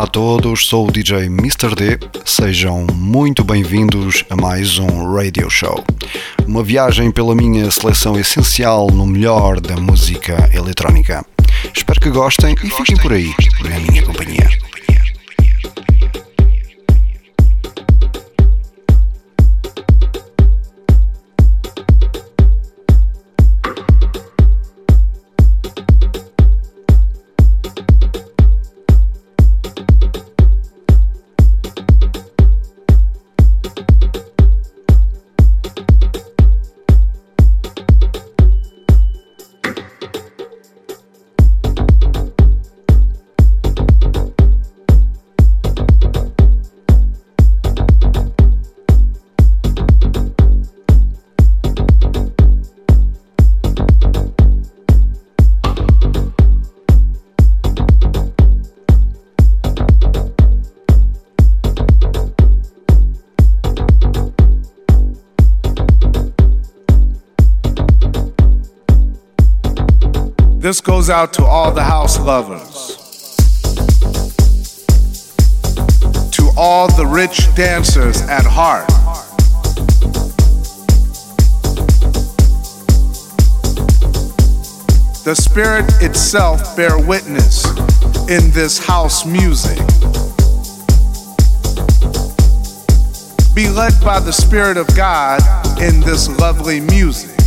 Olá a todos, sou o DJ Mr. D. Sejam muito bem-vindos a mais um Radio Show. Uma viagem pela minha seleção essencial no melhor da música eletrónica. Espero que gostem e fiquem por aí, na minha companhia. This out to all the house lovers. To all the rich dancers at heart. The spirit itself bear witness in this house music. Be led by the Spirit of God in this lovely music.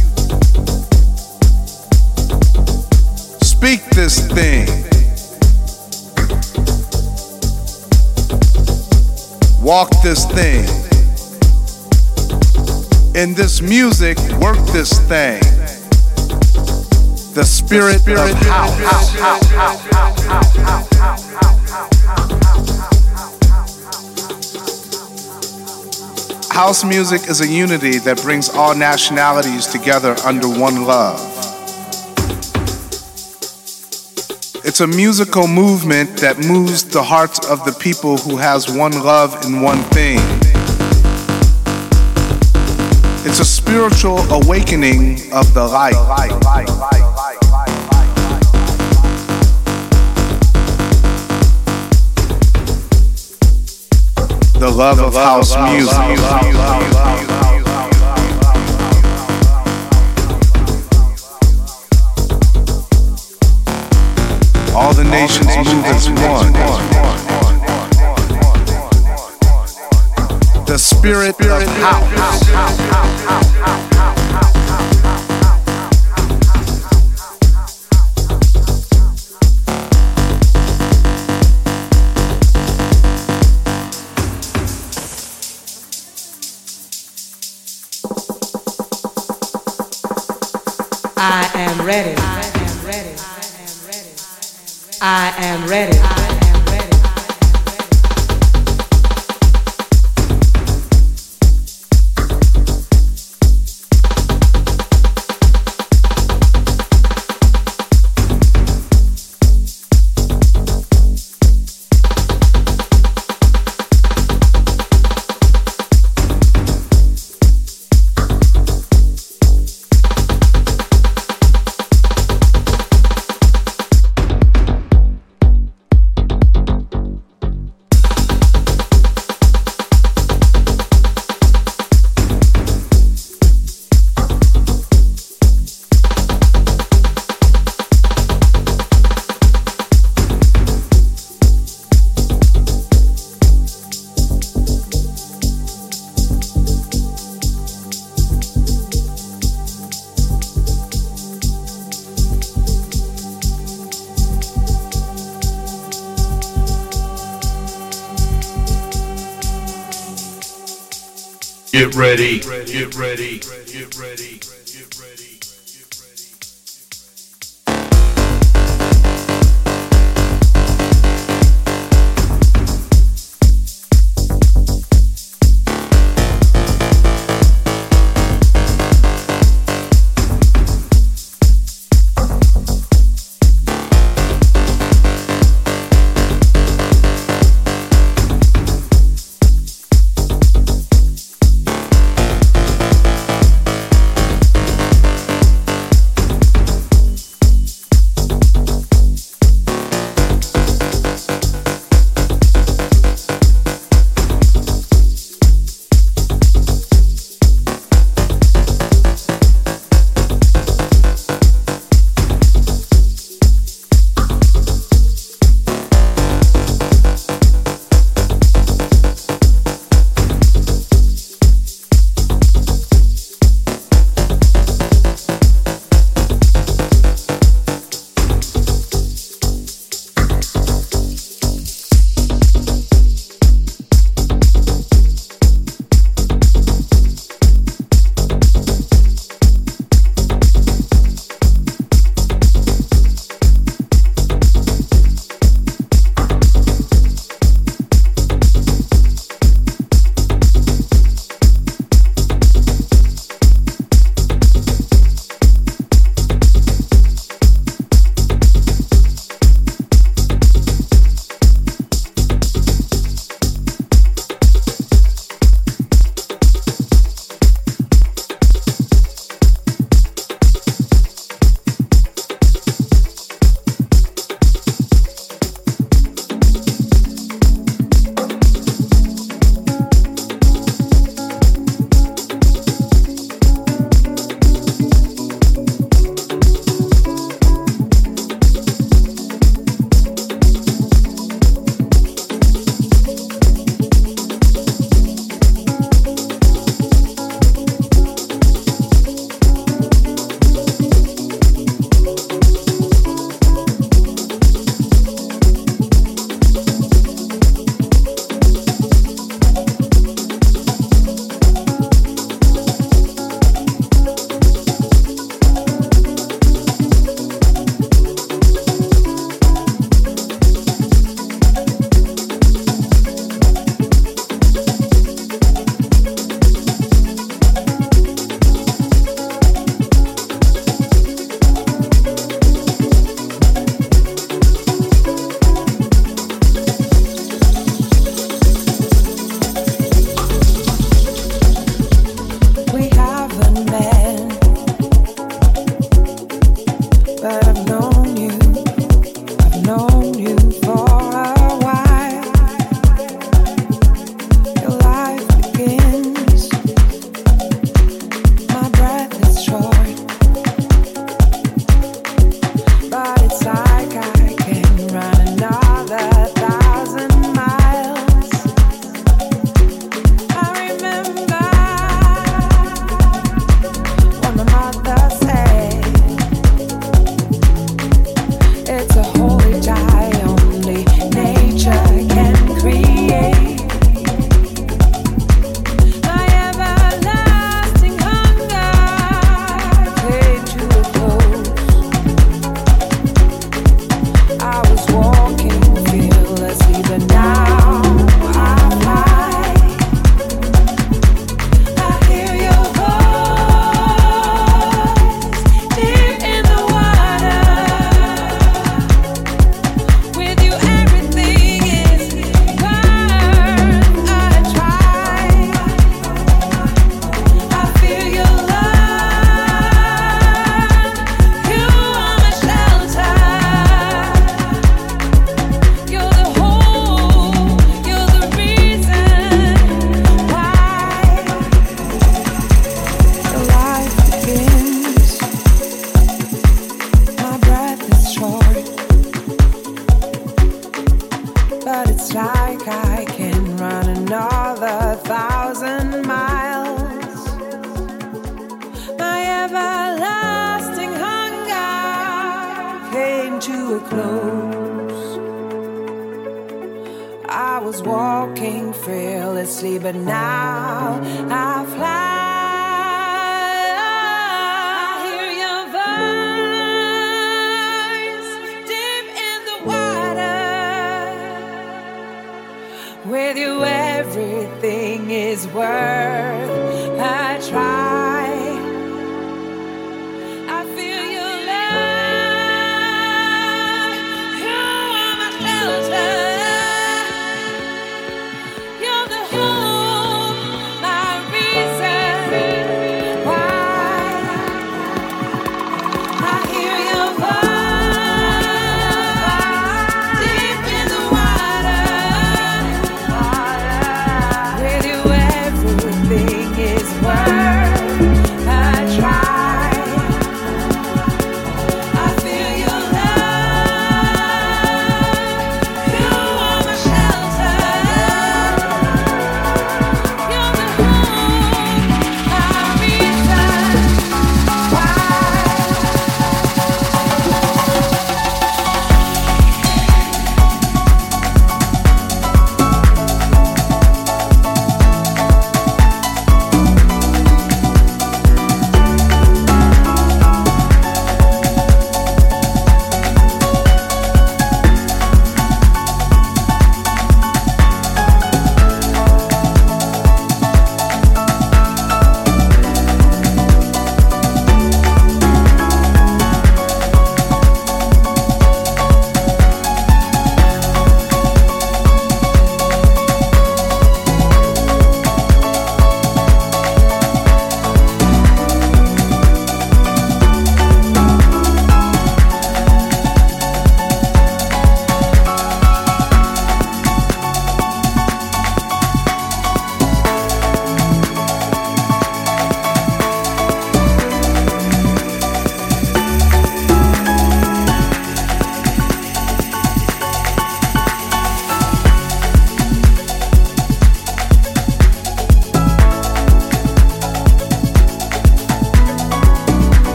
Speak this thing. Walk this thing. In this music, work this thing. The spirit, the spirit of house. House music is a unity that brings all nationalities together under one love. It's a musical movement that moves the hearts of the people who has one love and one thing. It's a spiritual awakening of the light. The love of house music. Nations move as one. The spirit of house. Ready.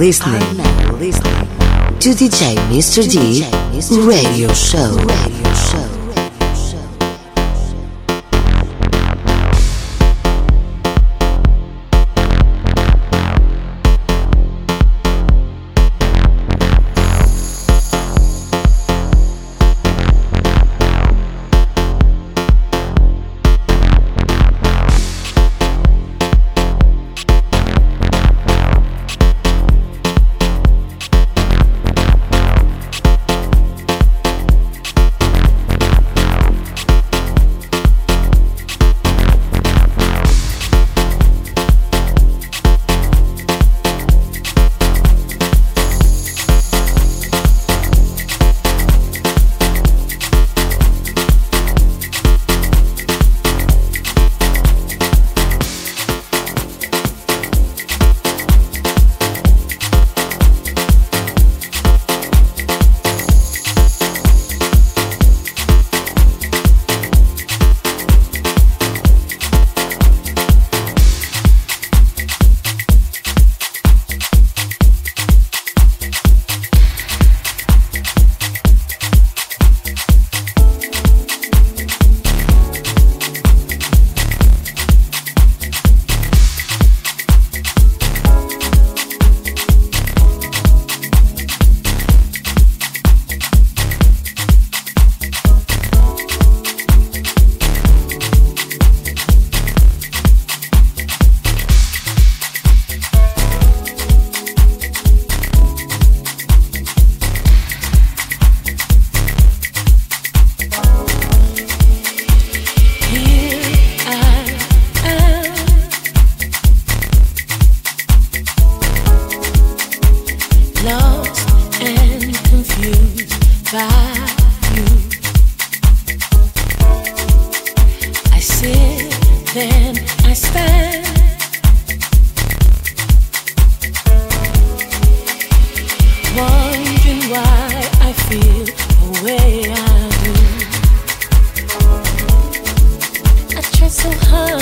Listening, listening to DJ Mr. D Radio Show. Radio Show. heart.